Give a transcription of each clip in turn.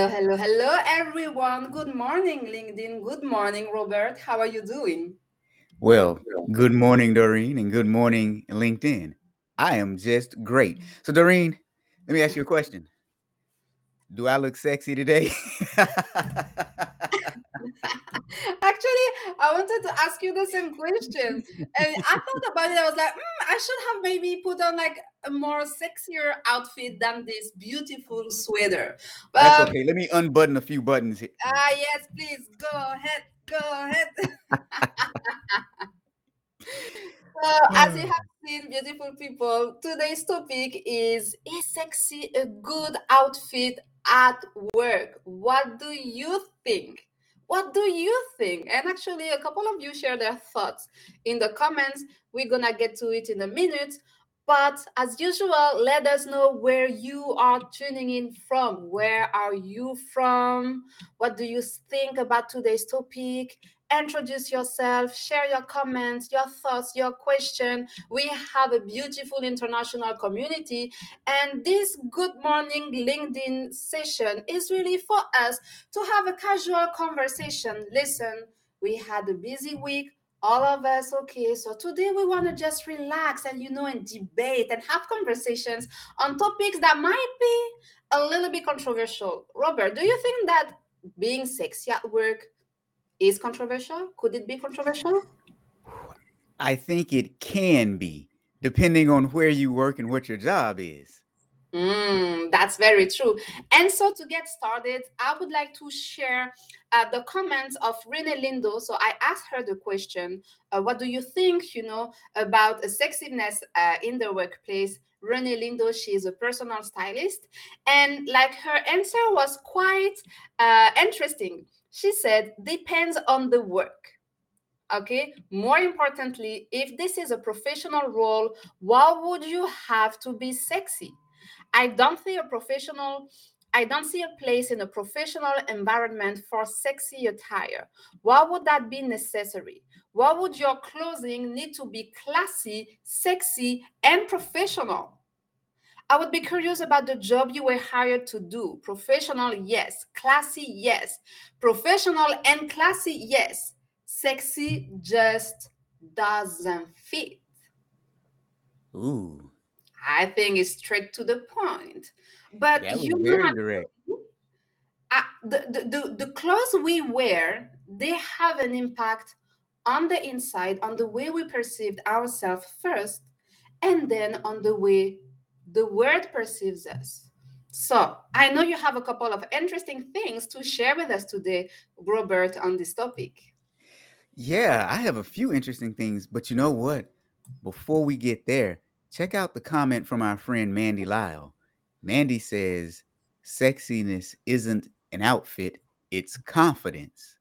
Hello, hello, hello, everyone. Good morning, LinkedIn. Good morning, Robert. How are you doing? Well, good morning, Darine, and good morning, LinkedIn. I am just great. So, Darine, let me ask you a question. Do I look sexy today? Actually, I wanted to ask you the same question. And I thought about it. I was like, mm, I should have maybe put on like a more sexier outfit than this beautiful sweater. But That's okay. Let me unbutton a few buttons. Ah, uh, yes, please. Go ahead. Go ahead. so, as you have seen, beautiful people, today's topic is Is sexy a good outfit at work? What do you think? What do you think? And actually, a couple of you share their thoughts in the comments. We're going to get to it in a minute. But as usual, let us know where you are tuning in from. Where are you from? What do you think about today's topic? Introduce yourself, share your comments, your thoughts, your question. We have a beautiful international community, and this Good Morning LinkedIn session is really for us to have a casual conversation. Listen, we had a busy week. All of us, okay. So today we want to just relax and you know and debate and have conversations on topics that might be a little bit controversial. Robert, do you think that being sexy at work is controversial? Could it be controversial? I think it can be, depending on where you work and what your job is. Mm, that's very true. And so, to get started, I would like to share uh, the comments of Rene Lindo. So, I asked her the question, uh, "What do you think, you know, about a sexiness uh, in the workplace?" Rene Lindo, she is a personal stylist, and like her answer was quite uh, interesting she said, depends on the work. Okay. More importantly, if this is a professional role, why would you have to be sexy? I don't see a professional I don't see a place in a professional environment for sexy attire. Why would that be necessary? Why would your clothing need to be classy, sexy, and professional? I would be curious about the job you were hired to do. Professional, yes. Classy, yes. Professional and classy, yes. Sexy just doesn't fit. Ooh. I think it's straight to the point. But that you very have, direct. Uh, the, the, the, the clothes we wear, they have an impact on the inside, on the way we perceived ourselves first, and then on the way the world perceives us. So I know you have a couple of interesting things to share with us today, Robert, on this topic. Yeah, I have a few interesting things, but you know what? Before we get there, check out the comment from our friend Mandy Lyle. Mandy says, sexiness isn't an outfit, it's confidence.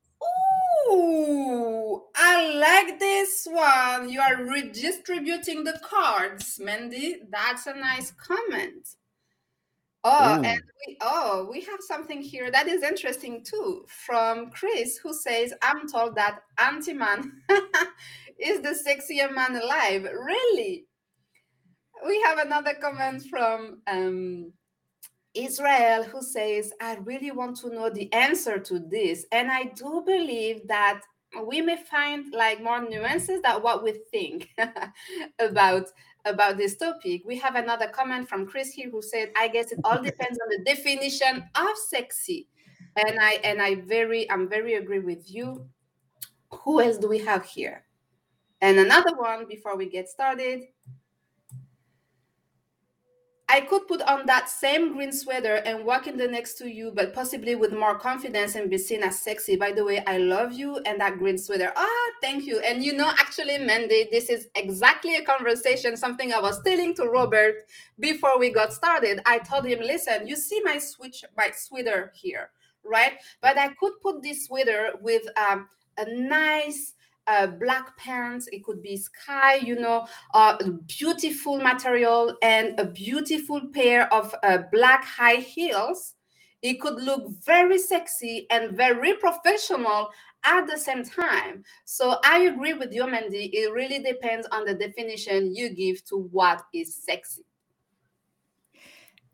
Ooh, I like this one. You are redistributing the cards, Mandy. That's a nice comment. Oh, Ooh. and we oh, we have something here that is interesting too from Chris, who says, "I'm told that Auntie Man is the sexiest man alive." Really? We have another comment from um, Israel who says, I really want to know the answer to this. And I do believe that we may find like more nuances than what we think about about this topic. We have another comment from Chris here who said, I guess it all depends on the definition of sexy. And I and I very I'm very agree with you. Who else do we have here? And another one before we get started. I could put on that same green sweater and walk in the next to you, but possibly with more confidence and be seen as sexy. By the way, I love you and that green sweater. Ah, thank you. And you know, actually, Mandy, this is exactly a conversation, something I was telling to Robert before we got started. I told him, listen, you see my switch, my sweater here, right? But I could put this sweater with um, a nice uh, black pants it could be sky you know uh, beautiful material and a beautiful pair of uh, black high heels. It could look very sexy and very professional at the same time. So i agree with you mandy. It really depends on the definition you give to what is sexy.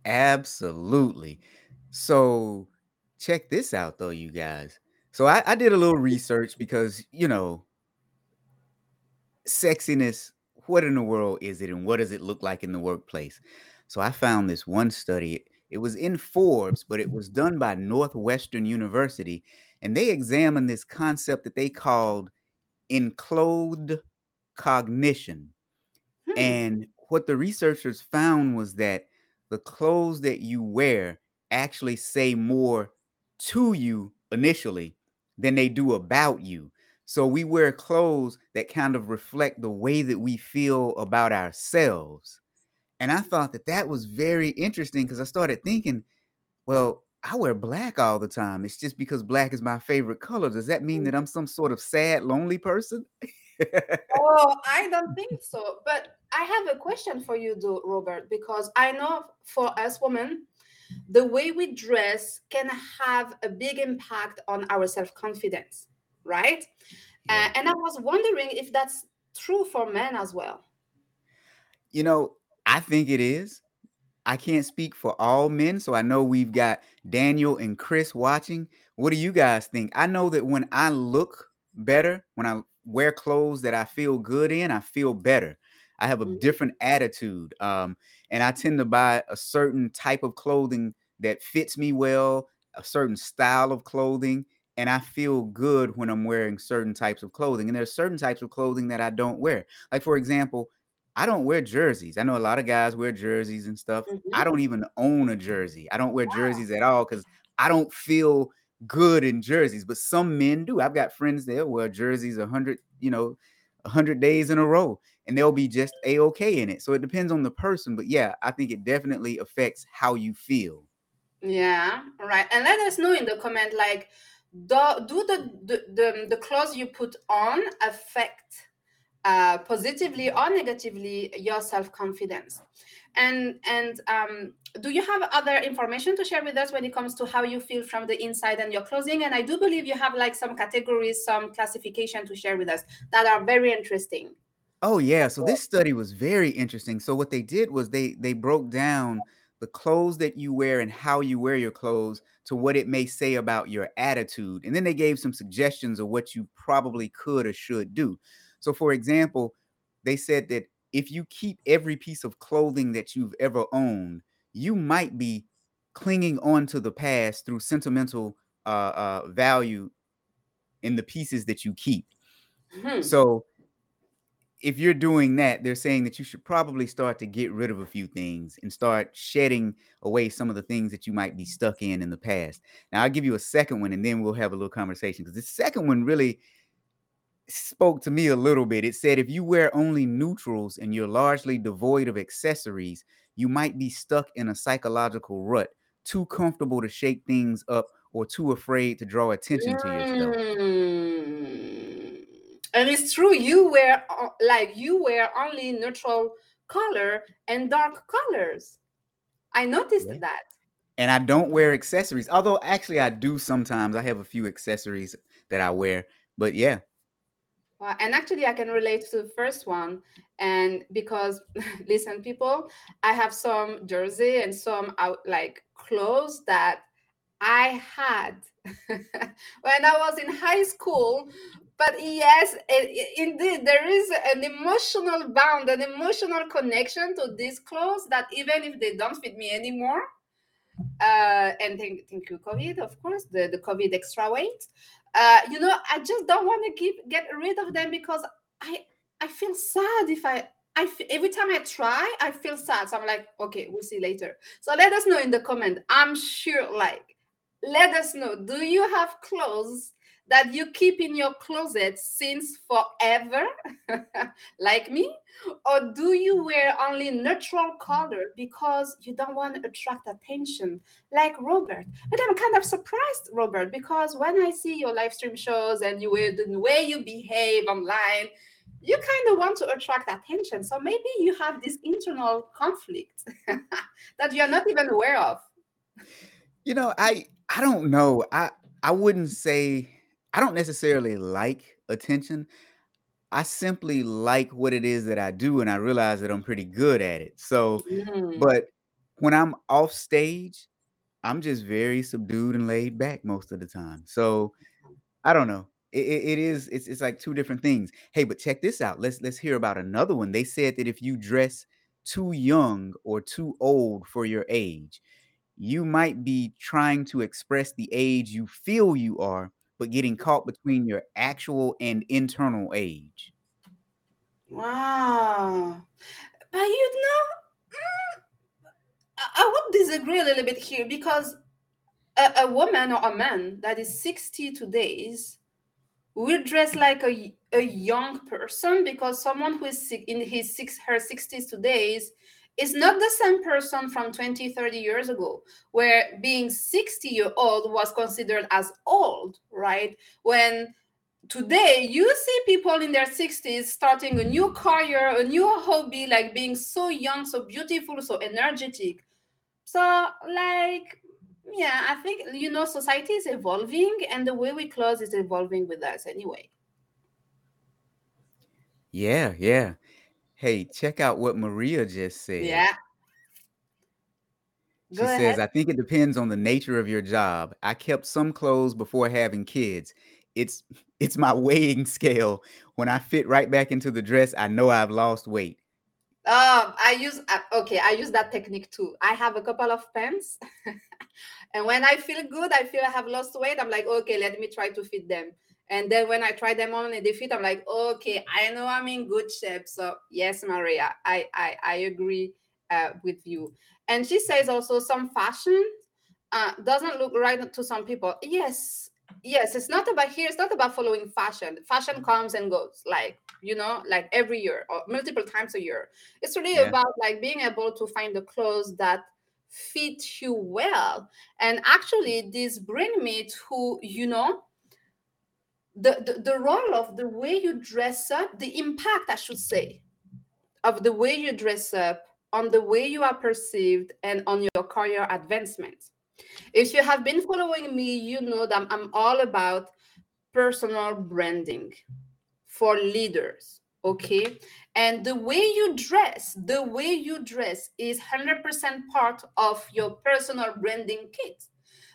Absolutely. So check this out though, you guys. So I, I did a little research because you know, sexiness. What in the world is it, and what does it look like in the workplace? So I found this one study. It was in Forbes, but it was done by Northwestern University, and they examined this concept that they called enclothed cognition. Hmm. And what the researchers found was that the clothes that you wear actually say more to you initially than they do about you. So we wear clothes that kind of reflect the way that we feel about ourselves. And I thought that that was very interesting because I started thinking, well, I wear black all the time. It's just because black is my favorite color. Does that mean mm. that I'm some sort of sad, lonely person? Oh, I don't think so. But I have a question for you, though, Robert, because I know for us women, the way we dress can have a big impact on our self confidence, right? Uh, and I was wondering if that's true for men as well. You know, I think it is. I can't speak for all men, so I know we've got Daniel and Chris watching. What do you guys think? I know that when I look better, when I wear clothes that I feel good in, I feel better. I have a Mhm. different attitude. Um, and I tend to buy a certain type of clothing that fits me well, a certain style of clothing, and I feel good when I'm wearing certain types of clothing. And there's certain types of clothing that I don't wear. Like, for example, I don't wear jerseys. I know a lot of guys wear jerseys and stuff. I Mhm. don't even own a jersey. I don't wear Wow. jerseys at all because I don't feel good in jerseys. But some men do. I've got friends that wear jerseys a hundred, you know, a hundred days in a row, and they'll be just a okay in it. So it depends on the person. But yeah, I think it definitely affects how you feel. Yeah, right. And let us know in the comment, like, do, do the, the the the clothes you put on affect uh, positively or negatively your self confidence? And and um, do you have other information to share with us when it comes to how you feel from the inside and your clothing? And I do believe you have like some categories, some classification to share with us that are very interesting. Oh yeah, so this study was very interesting. So what they did was they they broke down the clothes that you wear and how you wear your clothes to what it may say about your attitude. And then they gave some suggestions of what you probably could or should do. So for example, they said that if you keep every piece of clothing that you've ever owned, you might be clinging on to the past through sentimental uh, uh, value in the pieces that you keep. Hmm. So if you're doing that, they're saying that you should probably start to get rid of a few things and start shedding away some of the things that you might be stuck in in the past. Now, I'll give you a second one and then we'll have a little conversation because the second one really spoke to me a little bit. It said if you wear only neutrals and you're largely devoid of accessories, you might be stuck in a psychological rut, too comfortable to shake things up or too afraid to draw attention to yourself. Mm. And it's true, you wear uh, like you wear only neutral color and dark colors. I noticed Yeah. that. and I don't wear accessories. Although actually I do sometimes. I have a few accessories that I wear. But yeah. Well, and actually, I can relate to the first one. And because, listen, people, I have some jersey and some out like clothes that I had when I was in high school. But yes, indeed, there is an emotional bound, an emotional connection to these clothes that even if they don't fit me anymore, uh, and thank, thank you, COVID, of course, the, the COVID extra weight. Uh, you know, I just don't want to keep get rid of them because I I feel sad if I I f- every time I try, I feel sad. So I'm like, okay, we'll see later. So let us know in the comment. I'm sure, like, let us know. Do you have clothes that you keep in your closet since forever, like me? Or do you wear only neutral color because you don't want to attract attention, like Robert? But I'm kind of surprised, Robert, because when I see your live stream shows and you the way you behave online, you kind of want to attract attention. So maybe you have this internal conflict that you're not even aware of. You know, I I don't know. I I wouldn't say I don't necessarily like attention. I simply like what it is that I do and I realize that I'm pretty good at it. So, Mm. but when I'm off stage, I'm just very subdued and laid back most of the time. So I don't know. It, it, it is it's it's like two different things. Hey, but check this out. Let's let's hear about another one. They said that if you dress too young or too old for your age, you might be trying to express the age you feel you are, but getting caught between your actual and internal age. Wow. But you know, mm, I would disagree a little bit here because a, a woman or a man that is 62 days will dress like a, a young person because someone who is in his six her 60s today is not the same person from 20 30 years ago where being 60 year old was considered as old right? When today you see people in their 60s starting a new career a new hobby like being so young so beautiful so energetic. So like yeah i think you know society is evolving and the way we close is evolving with us anyway. Yeah yeah hey check out what maria just said yeah she Go says, ahead. I think it depends on the nature of your job. I kept some clothes before having kids. It's it's my weighing scale. When I fit right back into the dress, I know I've lost weight. Um, I use uh, okay, I use that technique too. I have a couple of pants, and when I feel good, I feel I have lost weight. I'm like, okay, let me try to fit them. And then when I try them on and they fit, I'm like, okay, I know I'm in good shape. So yes, Maria, I I, I agree uh, with you. And she says also some fashion uh, doesn't look right to some people. Yes, yes it's not about here it's not about following fashion fashion comes and goes like you know like every year or multiple times a year it's really yeah. about like being able to find the clothes that fit you well and actually this bring me to you know the, the the role of the way you dress up the impact i should say of the way you dress up on the way you are perceived and on your career advancement if you have been following me, you know that I'm all about personal branding for leaders. Okay. And the way you dress, the way you dress is 100% part of your personal branding kit.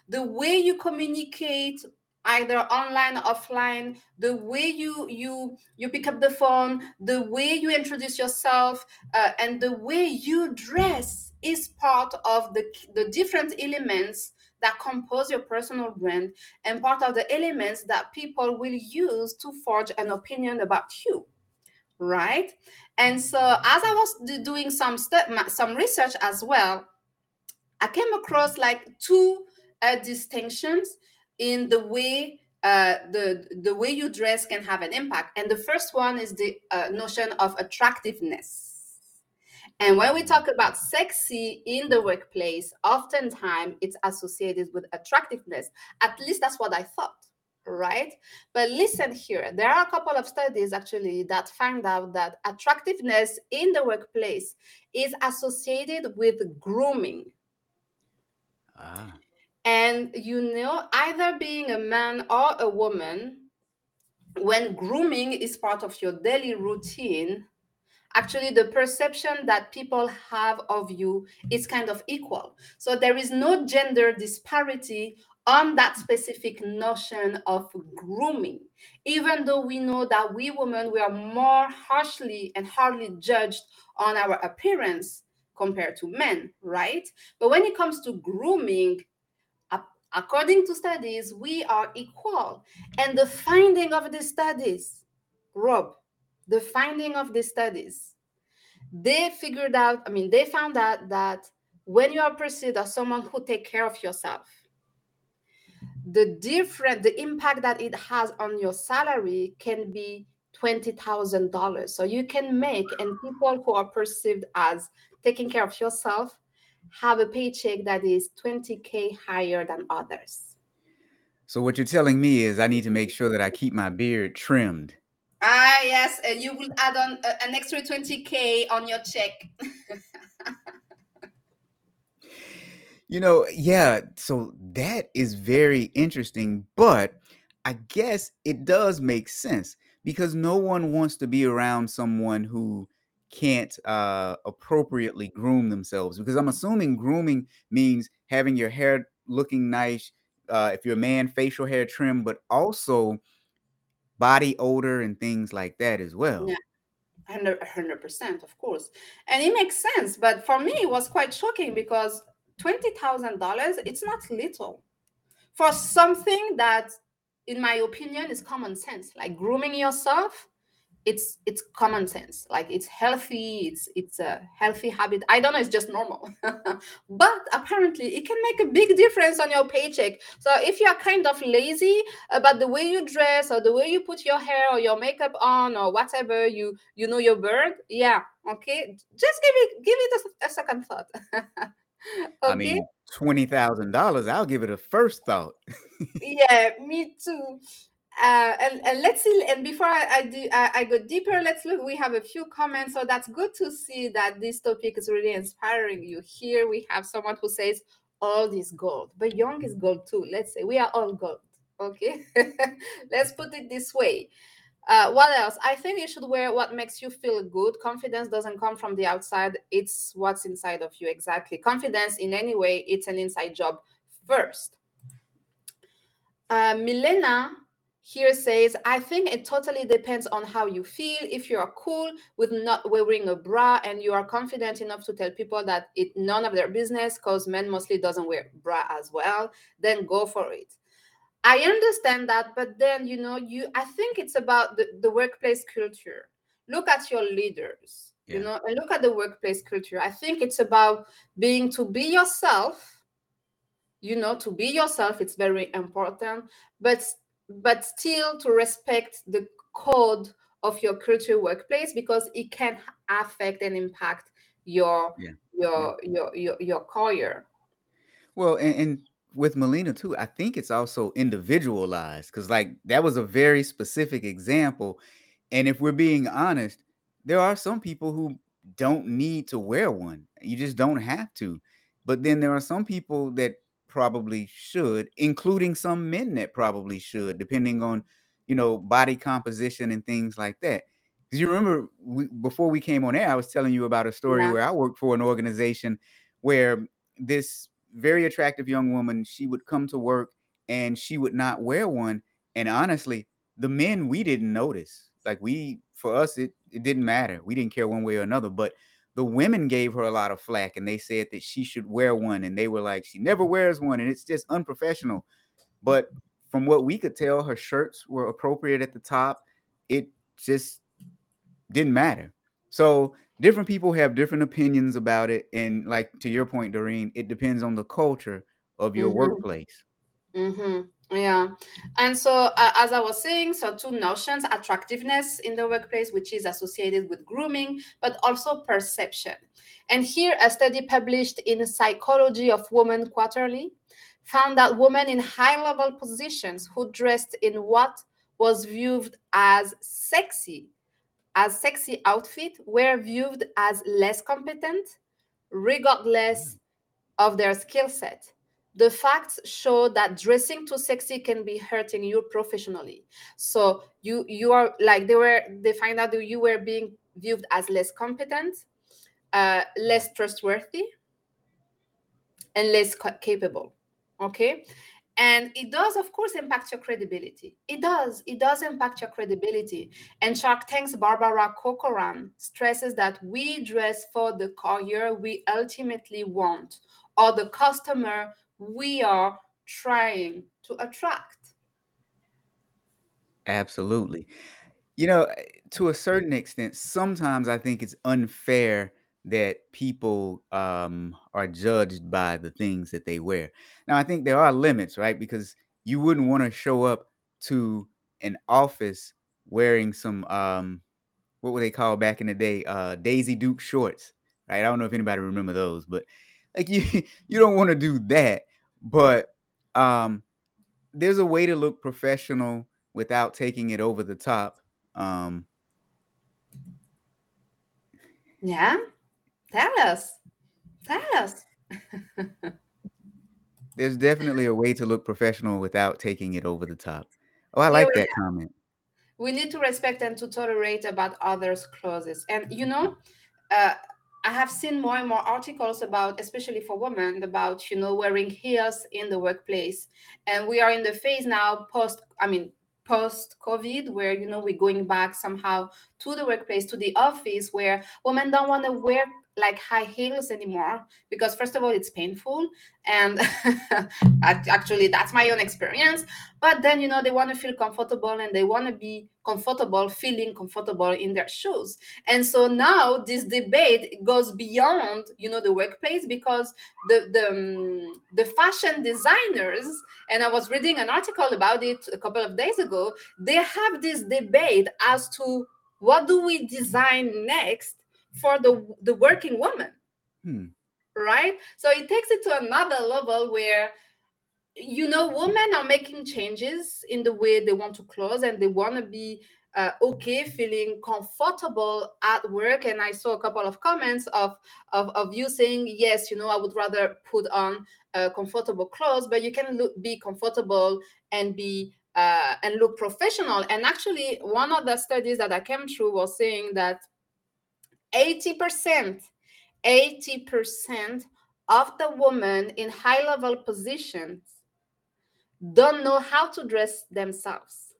The way you communicate either online or offline the way you you you pick up the phone the way you introduce yourself uh, and the way you dress is part of the, the different elements that compose your personal brand and part of the elements that people will use to forge an opinion about you right? And so as i was doing some some research as well i came across like two uh, distinctions in the way uh, the the way you dress can have an impact and the first one is the uh, notion of attractiveness and when we talk about sexy in the workplace, oftentimes it's associated with attractiveness. At least that's what I thought, right? But listen here, there are a couple of studies actually that find out that attractiveness in the workplace is associated with grooming. Ah. And you know, either being a man or a woman, when grooming is part of your daily routine, actually the perception that people have of you is kind of equal. So there is no gender disparity on that specific notion of grooming, even though we know that we women we are more harshly and hardly judged on our appearance compared to men, right? But when it comes to grooming, according to studies, we are equal. And the finding of the studies, Rob, the finding of the studies, they figured out, I mean, they found out that when you are perceived as someone who take care of yourself, the different, the impact that it has on your salary can be $20,000. So you can make, and people who are perceived as taking care of yourself have a paycheck that is 20K higher than others. So what you're telling me is I need to make sure that I keep my beard trimmed Ah, yes, and you will add on uh, an extra 20k on your check. you know, yeah, so that is very interesting, but I guess it does make sense because no one wants to be around someone who can't uh, appropriately groom themselves because I'm assuming grooming means having your hair looking nice. Uh, if you're a man, facial hair trim, but also body odor and things like that as well. Yeah. 100 percent of course and it makes sense but for me it was quite shocking because $20000 it's not little for something that in my opinion is common sense like grooming yourself it's it's common sense. Like it's healthy it's it's a healthy habit. I don't know it's just normal. But apparently it can make a big difference on your paycheck. So if you're kind of lazy about the way you dress or the way you put your hair or your makeup on or whatever you you know your bird yeah okay just give it give it a, a second thought. Okay? i mean $20000 i'll give it a first thought. Yeah me too uh, and, and, let's see and before I, I do I, I, go deeper let's look we have a few comments so that's good to see that this topic is really inspiring you. Here we have someone who says all is gold but young is gold too let's say we are all gold okay? Let's put it this way. Uh, what else? I think you should wear what makes you feel good. Confidence doesn't come from the outside it's what's inside of you. Exactly. Confidence in any way it's an inside job first. Uh, milena here says, I think it totally depends on how you feel. If you are cool with not wearing a bra and you are confident enough to tell people that it none of their business, because men mostly doesn't wear bra as well, then go for it. I understand that, but then you know, you I think it's about the, the workplace culture. Look at your leaders, yeah. you know, and look at the workplace culture. I think it's about being to be yourself, you know, to be yourself, it's very important, but but still to respect the code of your culture workplace because it can affect and impact your yeah. your, yeah. your your your career well and, and with melina too i think it's also individualized because like that was a very specific example and if we're being honest there are some people who don't need to wear one you just don't have to but then there are some people that probably should, including some men that probably should, depending on, you know, body composition and things like that. Because you remember we, before we came on air, I was telling you about a story yeah. where I worked for an organization where this very attractive young woman, she would come to work and she would not wear one. And honestly, the men we didn't notice. Like we, for us, it, it didn't matter. We didn't care one way or another. But the women gave her a lot of flack and they said that she should wear one and they were like she never wears one and it's just unprofessional but from what we could tell her shirts were appropriate at the top it just didn't matter so different people have different opinions about it and like to your point Darine it depends on the culture of your mm-hmm. workplace mm-hmm. Yeah. And so, uh, as I was saying, so two notions attractiveness in the workplace, which is associated with grooming, but also perception. And here, a study published in Psychology of Women Quarterly found that women in high level positions who dressed in what was viewed as sexy, as sexy outfit, were viewed as less competent, regardless of their skill set the facts show that dressing too sexy can be hurting you professionally. So you you are like they were they find out that you were being viewed as less competent uh, less trustworthy and less capable okay? And it does of course impact your credibility. It does. It does impact your credibility. And shark tank's barbara corcoran stresses that we dress for the career we ultimately want or the customer we are trying to attract. Absolutely. You know, eh, to a certain extent, sometimes I think it's unfair that people um, are judged by the things that they wear. Now, I think there are limits, right? Because you wouldn't want to show up to an office wearing some um, what were they called back in the day? Uh, Daisy Duke shorts, right? I don't know if anybody remember those, but like you, you don't want to do that but um there's a way to look professional without taking it over the top um yeah. Tell us tell us there's definitely a way to look professional without taking it over the top. Oh i like that comment. We need to respect and to tolerate about others clothes and you know uh I have seen more and more articles about, especially for women, about you know wearing heels in the workplace, and we are in the phase now post. I mean, post COVID, where you know we're going back somehow to the workplace, to the office, where women don't want to wear like high heels anymore because first of all it's painful and actually that's my own experience. But then you know they want to feel comfortable and they want to be comfortable feeling comfortable in their shoes. And so now this debate goes beyond you know the workplace because the the, um, the fashion designers and i was reading an article about it a couple of days ago they have this debate as to what do we design next for the the working woman hmm. right? So it takes it to another level where you know women are making changes in the way they want to close and they want to be uh, okay feeling comfortable at work. And i saw a couple of comments of, of of you saying yes you know i would rather put on uh, comfortable clothes but you can look be comfortable and be uh, and look professional. And actually one of the studies that i came through was saying that 80%, 80% of the women in high level positions don't know how to dress themselves.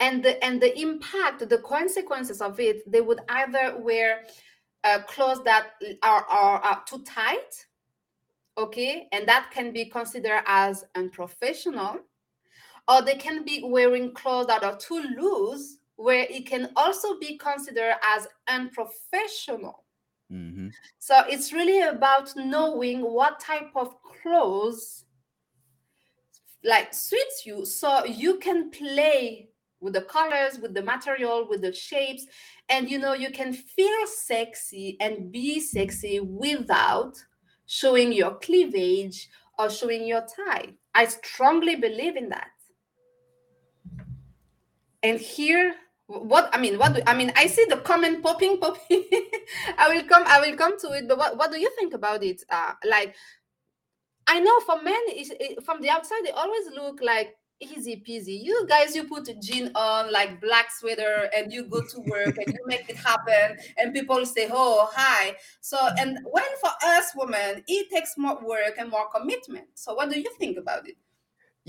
And the, and the impact, the consequences of it, they would either wear uh, clothes that are, are, are too tight, okay, and that can be considered as unprofessional, or they can be wearing clothes that are too loose where it can also be considered as unprofessional. Mm-hmm. So it's really about knowing what type of clothes like suits you so you can play with the colors with the material with the shapes and you know you can feel sexy and be sexy without showing your cleavage or showing your thigh i strongly believe in that and here what i mean what do, i mean i see the comment popping popping. I will come i will come to it but what, what do you think about it? Uh like i know for men it, from the outside they always look like easy peasy. You guys you put a jean on like black sweater and you go to work and you make it happen and people say oh hi. So and when for us women it takes more work and more commitment. So what do you think about it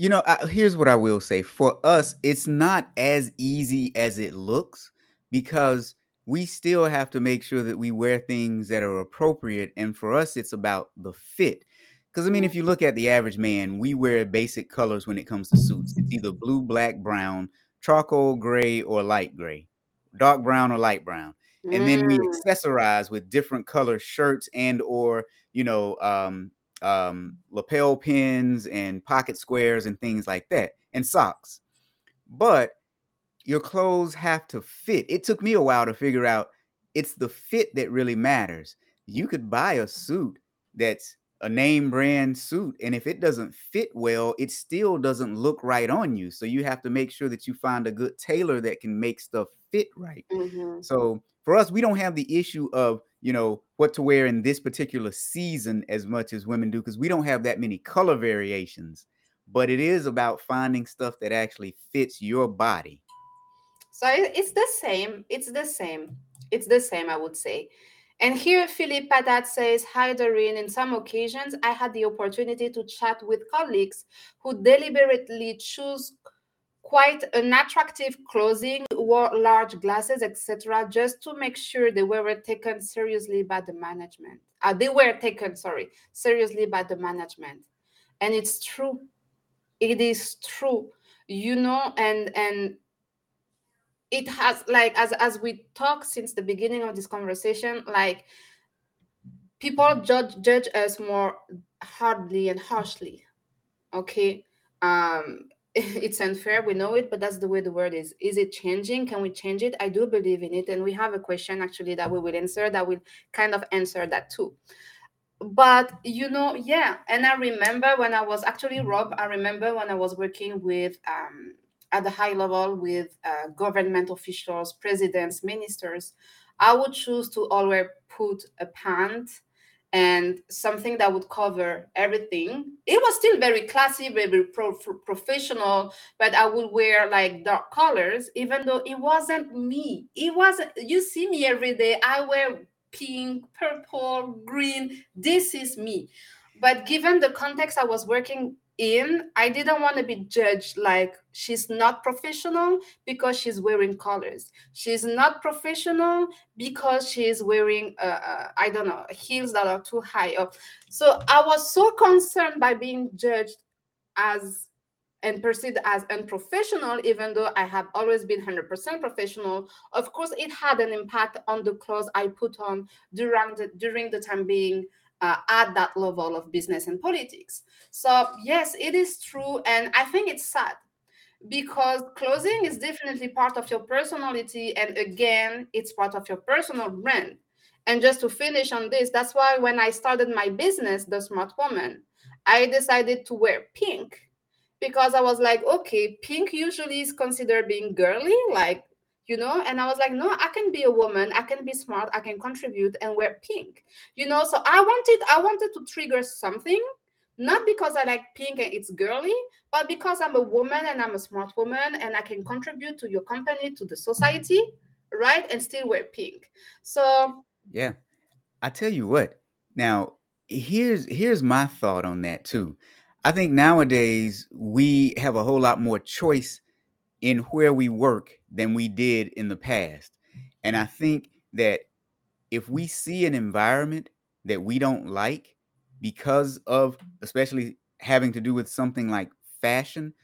you know, I, here's what I will say. For us, it's not as easy as it looks because we still have to make sure that we wear things that are appropriate. And for us, it's about the fit. Because I mean, if you look at the average man, we wear basic colors when it comes to suits. It's either blue, black, brown, charcoal gray, or light gray, dark brown or light brown. And then we mm. accessorize with different color shirts and or you know um, um, lapel pins and pocket squares and things like that, and socks. But your clothes have to fit. It took me a while to figure out it's the fit that really matters. You could buy a suit that's a name brand suit, and if it doesn't fit well, it still doesn't look right on you. So you have to make sure that you find a good tailor that can make stuff fit right. Mm-hmm. So for us, we don't have the issue of you know what to wear in this particular season as much as women do because we don't have that many color variations but it is about finding stuff that actually fits your body. So it's the same it's the same it's the same i would say. And here philip patat says hi Darine. In some occasions i had the opportunity to chat with colleagues who deliberately choose quite an attractive clothing, wore large glasses, etc., just to make sure they were taken seriously by the management. Uh, they were taken, sorry, seriously by the management. And it's true. It is true. You know, and and it has like as as we talk since the beginning of this conversation, like people judge judge us more hardly and harshly. Okay. Um it's unfair we know it but that's the way the world is. Is it changing? Can we change it? I do believe in it and we have a question actually that we will answer that will kind of answer that too. But you know yeah and i remember when i was actually rob i remember when i was working with um, at the high level with uh, government officials presidents ministers i would choose to always put a pant and something that would cover everything. It was still very classy, very pro- professional, but I would wear like dark colors, even though it wasn't me. It wasn't, you see me every day. I wear pink, purple, green. This is me. But given the context I was working in, I didn't want to be judged like she's not professional because she's wearing colors. She's not professional because she's wearing, uh, uh, I don't know, heels that are too high up. So I was so concerned by being judged as and perceived as unprofessional, even though I have always been 100% professional. Of course, it had an impact on the clothes I put on during the, during the time being uh, at that level of business and politics. So, yes, it is true. And I think it's sad because clothing is definitely part of your personality. And again, it's part of your personal brand. And just to finish on this, that's why when I started my business, The Smart Woman, I decided to wear pink because I was like, okay, pink usually is considered being girly, like, you know, and I was like, no, I can be a woman, I can be smart, I can contribute and wear pink, you know. So I wanted, I wanted to trigger something, not because I like pink and it's girly, but because I'm a woman and I'm a smart woman and I can contribute to your company, to the society, right? And still wear pink. So yeah, I tell you what. Now here's here's my thought on that too. I think nowadays we have a whole lot more choice in where we work than we did in the past. And I think that if we see an environment that we don't like because of especially having to do with something like fashion,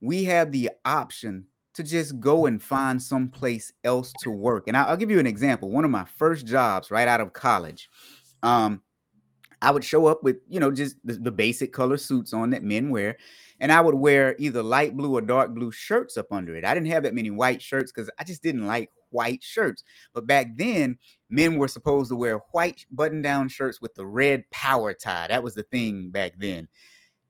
we have the option to just go and find someplace else to work. And I'll, give you an example. One of my first jobs right out of college, um, I would show up with, you know, just the, the, basic color suits on that men wear. And I would wear either light blue or dark blue shirts up under it. I didn't have that many white shirts because I just didn't like white shirts. But back then, men were supposed to wear white button down shirts with the red power tie. That was the thing back then.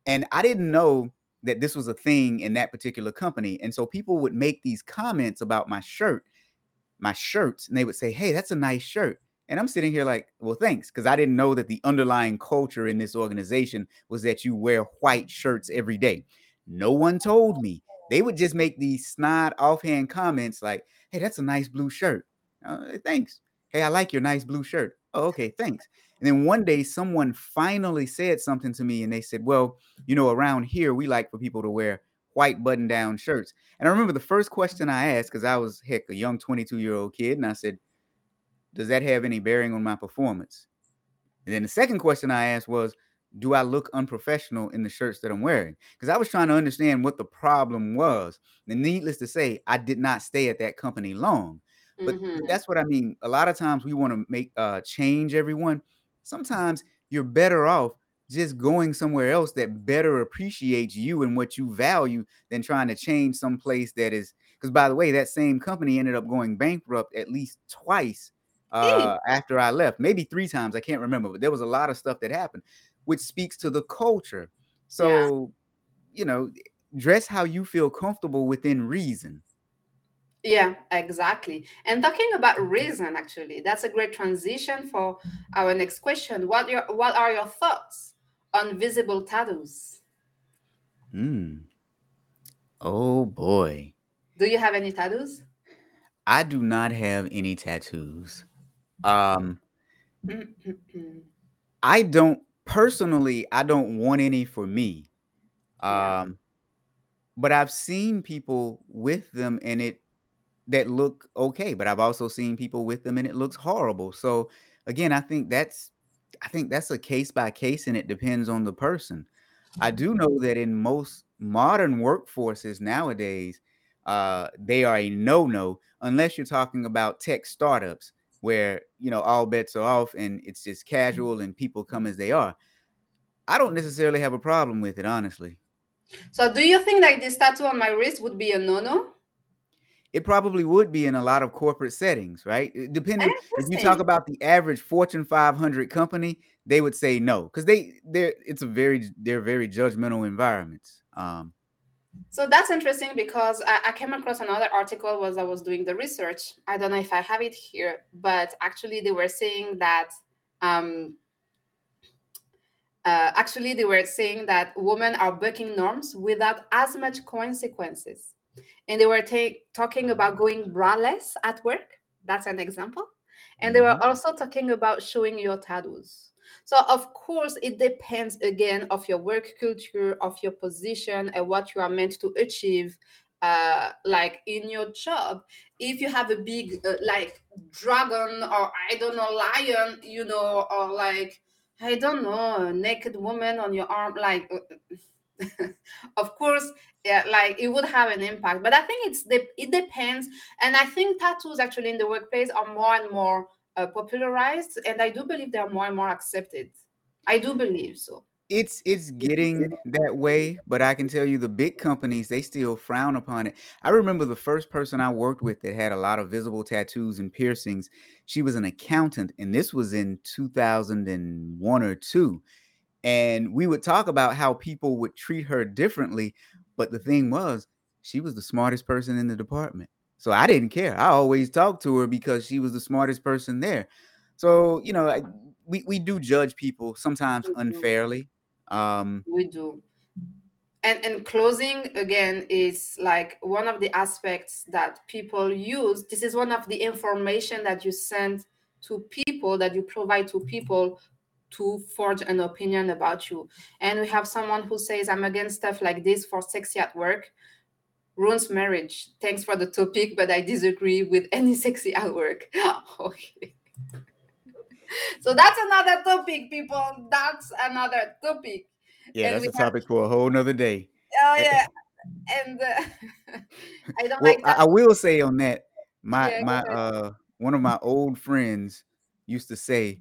And I didn't know that this was a thing in that particular company. And so people would make these comments about my shirt, my shirts, and they would say, Hey, that's a nice shirt. And I'm sitting here like, well, thanks, because I didn't know that the underlying culture in this organization was that you wear white shirts every day. No one told me. They would just make these snide offhand comments like, hey, that's a nice blue shirt. Uh, thanks. Hey, I like your nice blue shirt. Oh, okay, thanks. And then one day someone finally said something to me and they said, well, you know, around here, we like for people to wear white button down shirts. And I remember the first question I asked, because I was, heck, a young 22 year old kid, and I said, does that have any bearing on my performance? And then the second question I asked was, do I look unprofessional in the shirts that I'm wearing? Because I was trying to understand what the problem was. And needless to say, I did not stay at that company long. But mm-hmm. that's what I mean. A lot of times we want to make uh change everyone. Sometimes you're better off just going somewhere else that better appreciates you and what you value than trying to change some place that is because by the way, that same company ended up going bankrupt at least twice uh, after I left, maybe three times. I can't remember, but there was a lot of stuff that happened, which speaks to the culture. So, yeah. you know, dress how you feel comfortable within reason. Yeah, exactly. And talking about reason, actually, that's a great transition for our next question. What your what are your thoughts on visible tattoos? Hmm. Oh boy. Do you have any tattoos? I do not have any tattoos. Um, I don't personally. I don't want any for me. Um, but I've seen people with them and it that look okay. But I've also seen people with them and it looks horrible. So again, I think that's I think that's a case by case and it depends on the person. I do know that in most modern workforces nowadays, uh, they are a no no unless you're talking about tech startups where you know all bets are off and it's just mm. casual and people come as they are. I don't necessarily have a problem with it, honestly. So, do you think that this tattoo on my wrist would be a no-no? It probably would be in a lot of corporate settings, right? Depending if you talk about the average Fortune 500 company, they would say no because they they're it's a very they're very judgmental environments. Um, so that's interesting because I, I, came across another article as I was doing the research. I don't know if I have it here, but actually they were saying that um, uh, actually they were saying that women are breaking norms without as much consequences, and they were ta- talking about going braless at work. That's an example. And they were also talking about showing your tattoos. So of course, it depends again of your work culture, of your position, and what you are meant to achieve. Uh, like in your job, if you have a big uh, like dragon or I don't know lion, you know, or like I don't know a naked woman on your arm, like of course yeah like it would have an impact but i think it's the it depends and i think tattoos actually in the workplace are more and more uh, popularized and i do believe they are more and more accepted. I do believe so. It's it's getting that way but i can tell you the big companies they still frown upon it. I remember the first person i worked with that had a lot of visible tattoos and piercings. She was an accountant and this was in 2001 or 2 and we would talk about how people would treat her differently but the thing was she was the smartest person in the department so i didn't care. I always talked to her because she was the smartest person there. So you know I, we, we do judge people sometimes we unfairly um we do. And and closing again is like one of the aspects that people use. This is one of the information that you send to people that you provide to people to forge an opinion about you. And we have someone who says, I'm against stuff like this for sexy at work. Ruins marriage. Thanks for the topic, but I disagree with any sexy artwork. okay. So that's another topic, people. That's another topic. Yeah, and that's a topic have... for a whole nother day. Oh yeah. and uh, I don't well, like I, I will say on that, my yeah, my uh one of my old friends used to say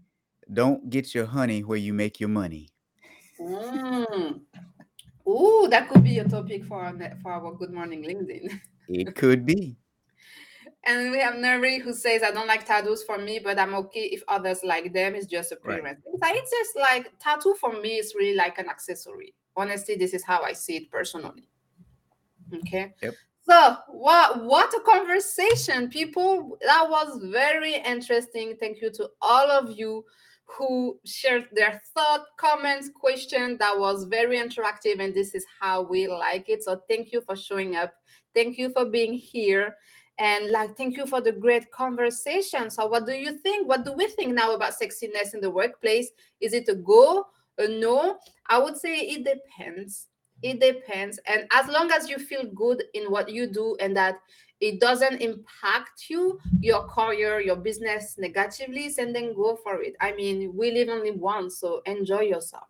don't get your honey where you make your money. Mm. Ooh, that could be a topic for our, for our Good Morning LinkedIn. It could be. And we have Nuri who says, I don't like tattoos for me, but I'm okay if others like them. It's just a preference. Right. It's just like tattoo for me is really like an accessory. Honestly, this is how I see it personally. Okay. Yep. So what what a conversation, people. That was very interesting. Thank you to all of you who shared their thought, comments, questions. That was very interactive, and this is how we like it. So thank you for showing up. Thank you for being here. And like, thank you for the great conversation. So, what do you think? What do we think now about sexiness in the workplace? Is it a go, a no? I would say it depends. It depends. And as long as you feel good in what you do and that it doesn't impact you, your career, your business negatively, and then go for it. I mean, we live only once, so enjoy yourself.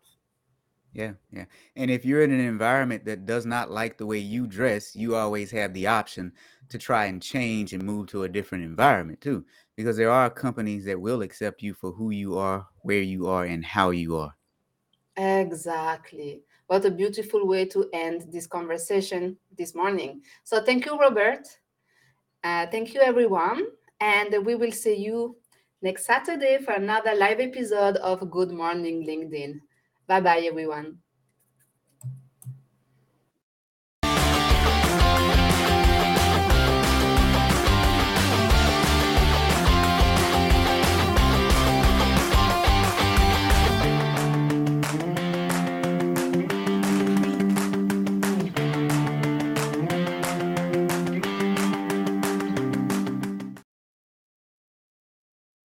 Yeah, yeah. And if you're in an environment that does not like the way you dress, you always have the option to try and change and move to a different environment too. Because there are companies that will accept you for who you are, where you are, and how you are. Exactly. What a beautiful way to end this conversation this morning. So, thank you, Robert. Uh, thank you, everyone. And we will see you next Saturday for another live episode of Good Morning LinkedIn. Bye bye, everyone.